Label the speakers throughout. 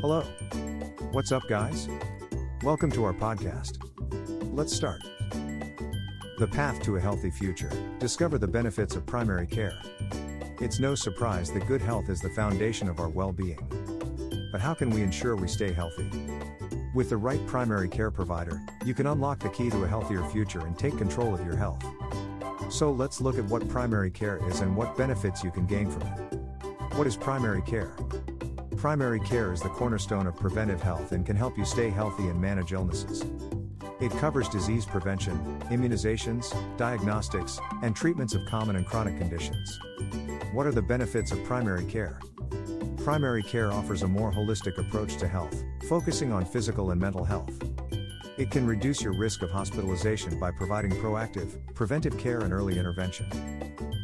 Speaker 1: Hello. What's up, guys? Welcome to our podcast. Let's start. The path to a healthy future. Discover the benefits of primary care. It's no surprise that good health is the foundation of our well being. But how can we ensure we stay healthy? With the right primary care provider, you can unlock the key to a healthier future and take control of your health. So let's look at what primary care is and what benefits you can gain from it. What is primary care? Primary care is the cornerstone of preventive health and can help you stay healthy and manage illnesses. It covers disease prevention, immunizations, diagnostics, and treatments of common and chronic conditions. What are the benefits of primary care? Primary care offers a more holistic approach to health, focusing on physical and mental health. It can reduce your risk of hospitalization by providing proactive, preventive care and early intervention.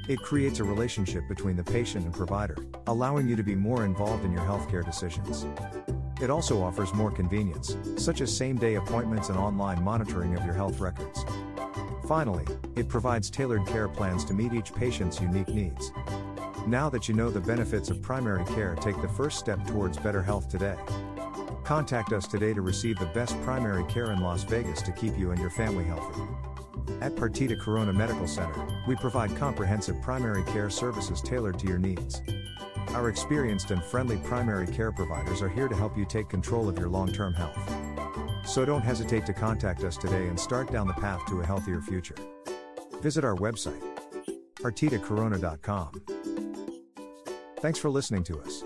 Speaker 1: It creates a relationship between the patient and provider, allowing you to be more involved in your healthcare decisions. It also offers more convenience, such as same day appointments and online monitoring of your health records. Finally, it provides tailored care plans to meet each patient's unique needs. Now that you know the benefits of primary care, take the first step towards better health today. Contact us today to receive the best primary care in Las Vegas to keep you and your family healthy. At Partita Corona Medical Center, we provide comprehensive primary care services tailored to your needs. Our experienced and friendly primary care providers are here to help you take control of your long term health. So don't hesitate to contact us today and start down the path to a healthier future. Visit our website, partitacorona.com. Thanks for listening to us.